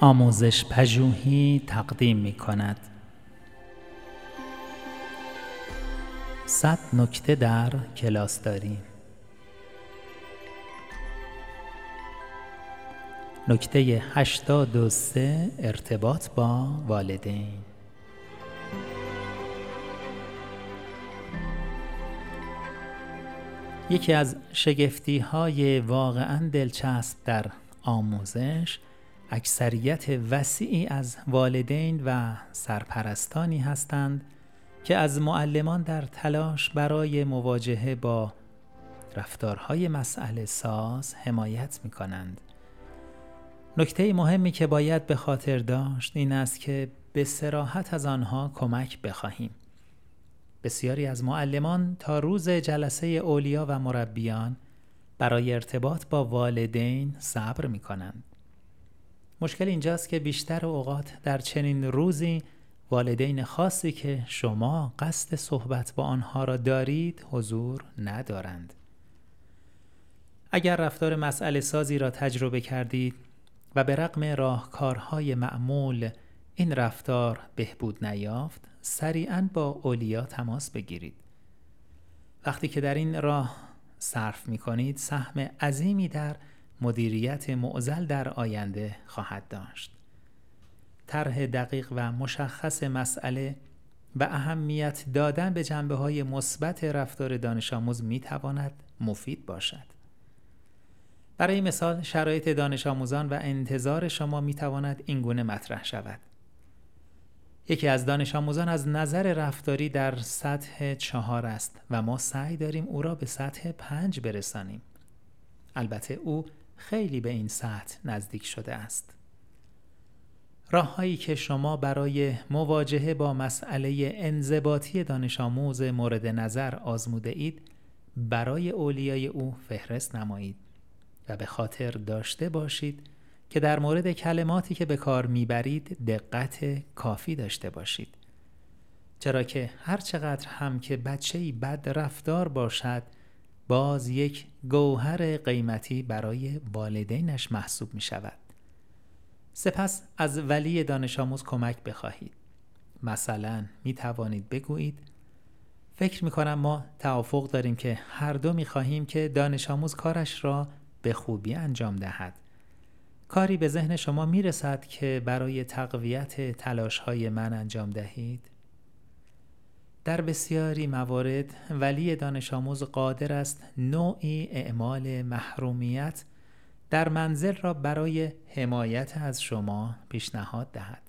آموزش پژوهی تقدیم می کند صد نکته در کلاس داریم. نکته هشتاد و سه ارتباط با والدین. یکی از شگفتی های واقعا دلچسب در آموزش اکثریت وسیعی از والدین و سرپرستانی هستند که از معلمان در تلاش برای مواجهه با رفتارهای مسئله ساز حمایت می کنند. نکته مهمی که باید به خاطر داشت این است که به سراحت از آنها کمک بخواهیم. بسیاری از معلمان تا روز جلسه اولیا و مربیان برای ارتباط با والدین صبر می کنند. مشکل اینجاست که بیشتر اوقات در چنین روزی والدین خاصی که شما قصد صحبت با آنها را دارید حضور ندارند. اگر رفتار مسئله سازی را تجربه کردید و به رقم راهکارهای معمول این رفتار بهبود نیافت سریعا با اولیا تماس بگیرید. وقتی که در این راه صرف می کنید سهم عظیمی در مدیریت معزل در آینده خواهد داشت. طرح دقیق و مشخص مسئله و اهمیت دادن به جنبه های مثبت رفتار دانش آموز می تواند مفید باشد. برای مثال شرایط دانش آموزان و انتظار شما می تواند این گونه مطرح شود. یکی از دانش آموزان از نظر رفتاری در سطح چهار است و ما سعی داریم او را به سطح پنج برسانیم. البته او خیلی به این سطح نزدیک شده است. راههایی که شما برای مواجهه با مسئله انضباطی دانش آموز مورد نظر آزموده اید برای اولیای او فهرست نمایید و به خاطر داشته باشید که در مورد کلماتی که به کار می‌برید دقت کافی داشته باشید چرا که هر چقدر هم که بچه‌ای بد رفتار باشد باز یک گوهر قیمتی برای والدینش محسوب می شود. سپس از ولی دانش آموز کمک بخواهید. مثلا می توانید بگویید فکر می کنم ما توافق داریم که هر دو می خواهیم که دانش آموز کارش را به خوبی انجام دهد. کاری به ذهن شما می رسد که برای تقویت تلاش های من انجام دهید؟ در بسیاری موارد ولی دانش آموز قادر است نوعی اعمال محرومیت در منزل را برای حمایت از شما پیشنهاد دهد.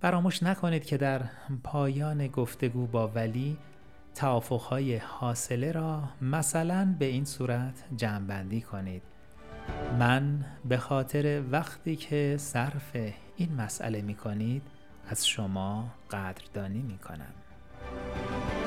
فراموش نکنید که در پایان گفتگو با ولی توافقهای حاصله را مثلا به این صورت جمعبندی کنید. من به خاطر وقتی که صرف این مسئله می کنید از شما قدردانی می کنم.